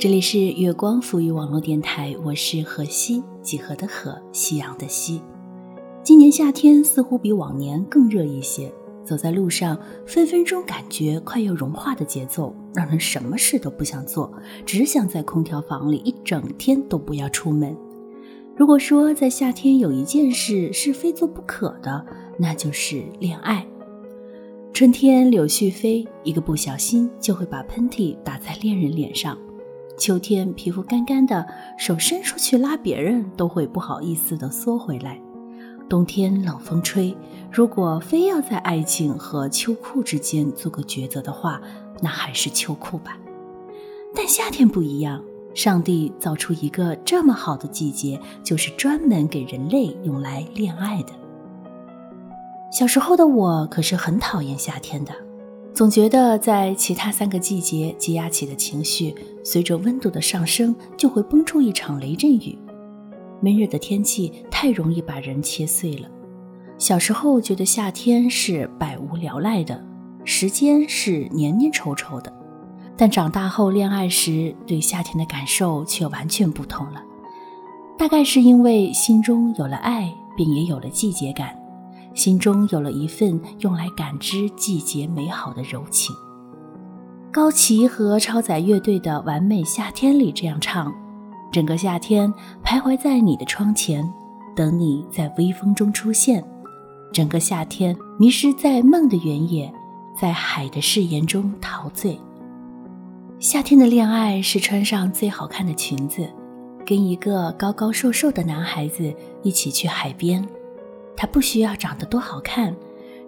这里是月光赋予网络电台，我是何西，几何的何，夕阳的夕。今年夏天似乎比往年更热一些，走在路上，分分钟感觉快要融化的节奏，让人什么事都不想做，只想在空调房里一整天都不要出门。如果说在夏天有一件事是非做不可的，那就是恋爱。春天柳絮飞，一个不小心就会把喷嚏打在恋人脸上。秋天皮肤干干的，手伸出去拉别人都会不好意思的缩回来。冬天冷风吹，如果非要在爱情和秋裤之间做个抉择的话，那还是秋裤吧。但夏天不一样，上帝造出一个这么好的季节，就是专门给人类用来恋爱的。小时候的我可是很讨厌夏天的。总觉得在其他三个季节积压起的情绪，随着温度的上升就会崩出一场雷阵雨。闷热的天气太容易把人切碎了。小时候觉得夏天是百无聊赖的，时间是黏黏稠稠的，但长大后恋爱时对夏天的感受却完全不同了。大概是因为心中有了爱，便也有了季节感。心中有了一份用来感知季节美好的柔情。高旗和超载乐队的《完美夏天》里这样唱：“整个夏天徘徊在你的窗前，等你在微风中出现；整个夏天迷失在梦的原野，在海的誓言中陶醉。夏天的恋爱是穿上最好看的裙子，跟一个高高瘦瘦的男孩子一起去海边。”它不需要长得多好看，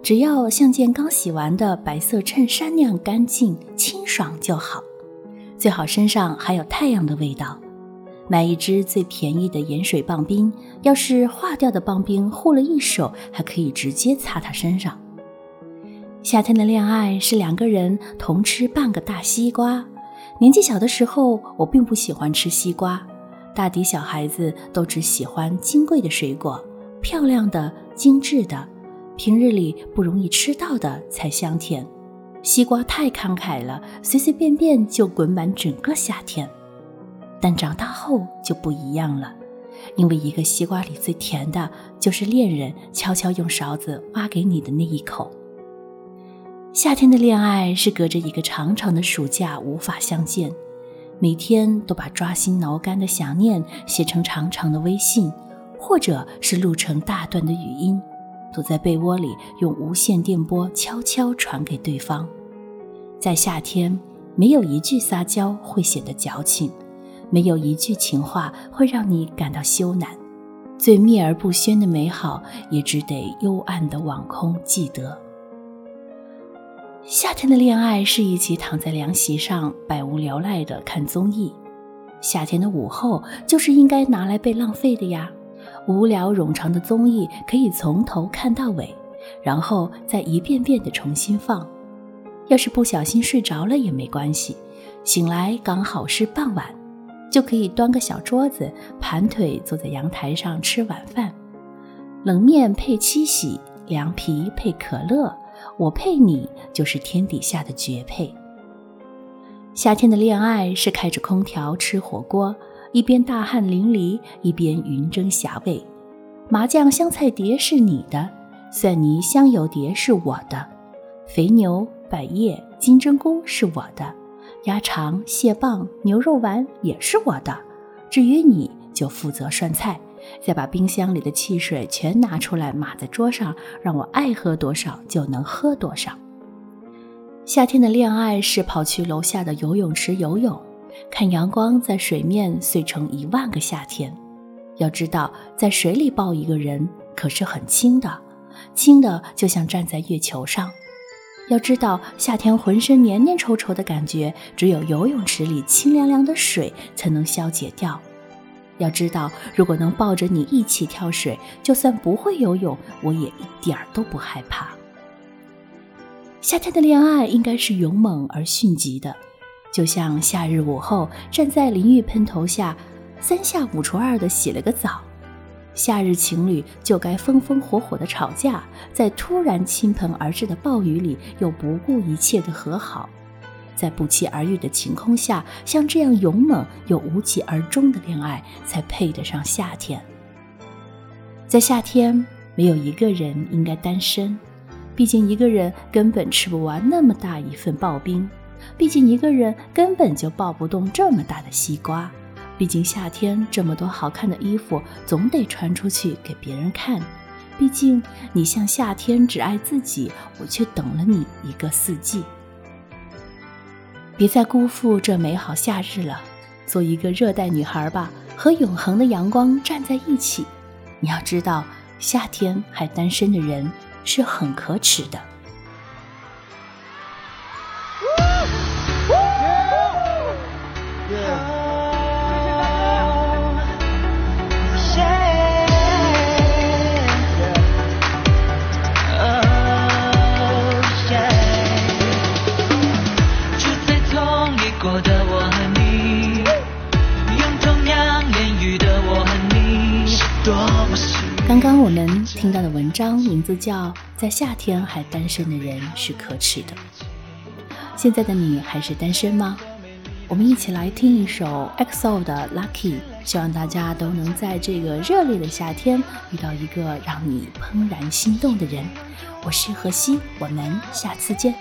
只要像件刚洗完的白色衬衫那样干净清爽就好。最好身上还有太阳的味道。买一支最便宜的盐水棒冰，要是化掉的棒冰护了一手，还可以直接擦它身上。夏天的恋爱是两个人同吃半个大西瓜。年纪小的时候，我并不喜欢吃西瓜，大抵小孩子都只喜欢金贵的水果，漂亮的。精致的，平日里不容易吃到的才香甜。西瓜太慷慨了，随随便便就滚满整个夏天。但长大后就不一样了，因为一个西瓜里最甜的就是恋人悄悄用勺子挖给你的那一口。夏天的恋爱是隔着一个长长的暑假无法相见，每天都把抓心挠肝的想念写成长长的微信。或者是录成大段的语音，躲在被窝里用无线电波悄悄传给对方。在夏天，没有一句撒娇会显得矫情，没有一句情话会让你感到羞赧。最秘而不宣的美好，也只得幽暗的网空记得。夏天的恋爱是一起躺在凉席上，百无聊赖的看综艺。夏天的午后就是应该拿来被浪费的呀。无聊冗长的综艺可以从头看到尾，然后再一遍遍的重新放。要是不小心睡着了也没关系，醒来刚好是傍晚，就可以端个小桌子，盘腿坐在阳台上吃晚饭。冷面配七喜，凉皮配可乐，我配你就是天底下的绝配。夏天的恋爱是开着空调吃火锅。一边大汗淋漓，一边云蒸霞蔚。麻酱香菜碟是你的，蒜泥香油碟是我的，肥牛、百叶、金针菇是我的，鸭肠、蟹棒、牛肉丸也是我的。至于你，就负责涮菜，再把冰箱里的汽水全拿出来码在桌上，让我爱喝多少就能喝多少。夏天的恋爱是跑去楼下的游泳池游泳。看阳光在水面碎成一万个夏天，要知道在水里抱一个人可是很轻的，轻的就像站在月球上。要知道夏天浑身黏黏稠稠的感觉，只有游泳池里清凉凉的水才能消解掉。要知道，如果能抱着你一起跳水，就算不会游泳，我也一点儿都不害怕。夏天的恋爱应该是勇猛而迅疾的。就像夏日午后站在淋浴喷头下，三下五除二的洗了个澡。夏日情侣就该风风火火的吵架，在突然倾盆而至的暴雨里又不顾一切的和好。在不期而遇的晴空下，像这样勇猛又无疾而终的恋爱，才配得上夏天。在夏天，没有一个人应该单身，毕竟一个人根本吃不完那么大一份刨冰，毕竟一个人根本就抱不动这么大的西瓜，毕竟夏天这么多好看的衣服总得穿出去给别人看，毕竟你像夏天只爱自己，我却等了你一个四季。别再辜负这美好夏日了，做一个热带女孩吧，和永恒的阳光站在一起。你要知道，夏天还单身的人是很可耻的。听到的文章名字叫《在夏天还单身的人是可耻的》。现在的你还是单身吗？我们一起来听一首 EXO 的《Lucky》，希望大家都能在这个热烈的夏天遇到一个让你怦然心动的人。我是何西，我们下次见。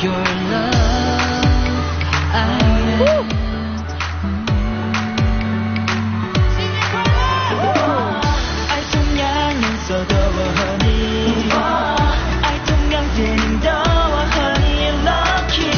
your love, I am. Ai trong ngang nên giờ đâu hơn. Ai trong ngang thì nên đâu hơn lucky.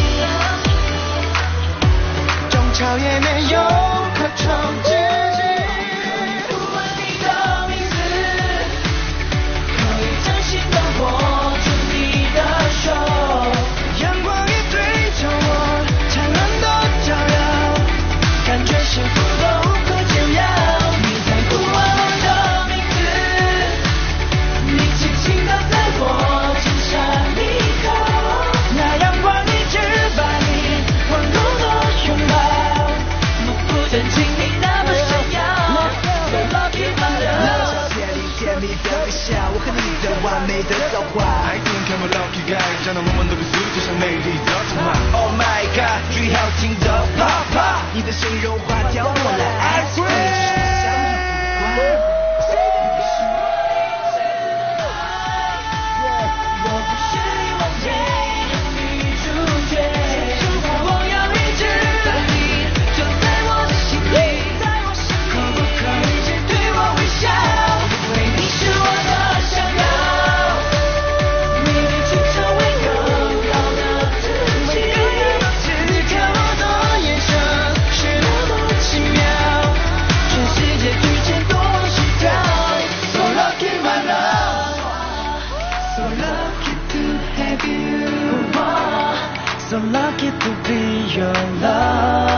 ladies. so lucky to be your love.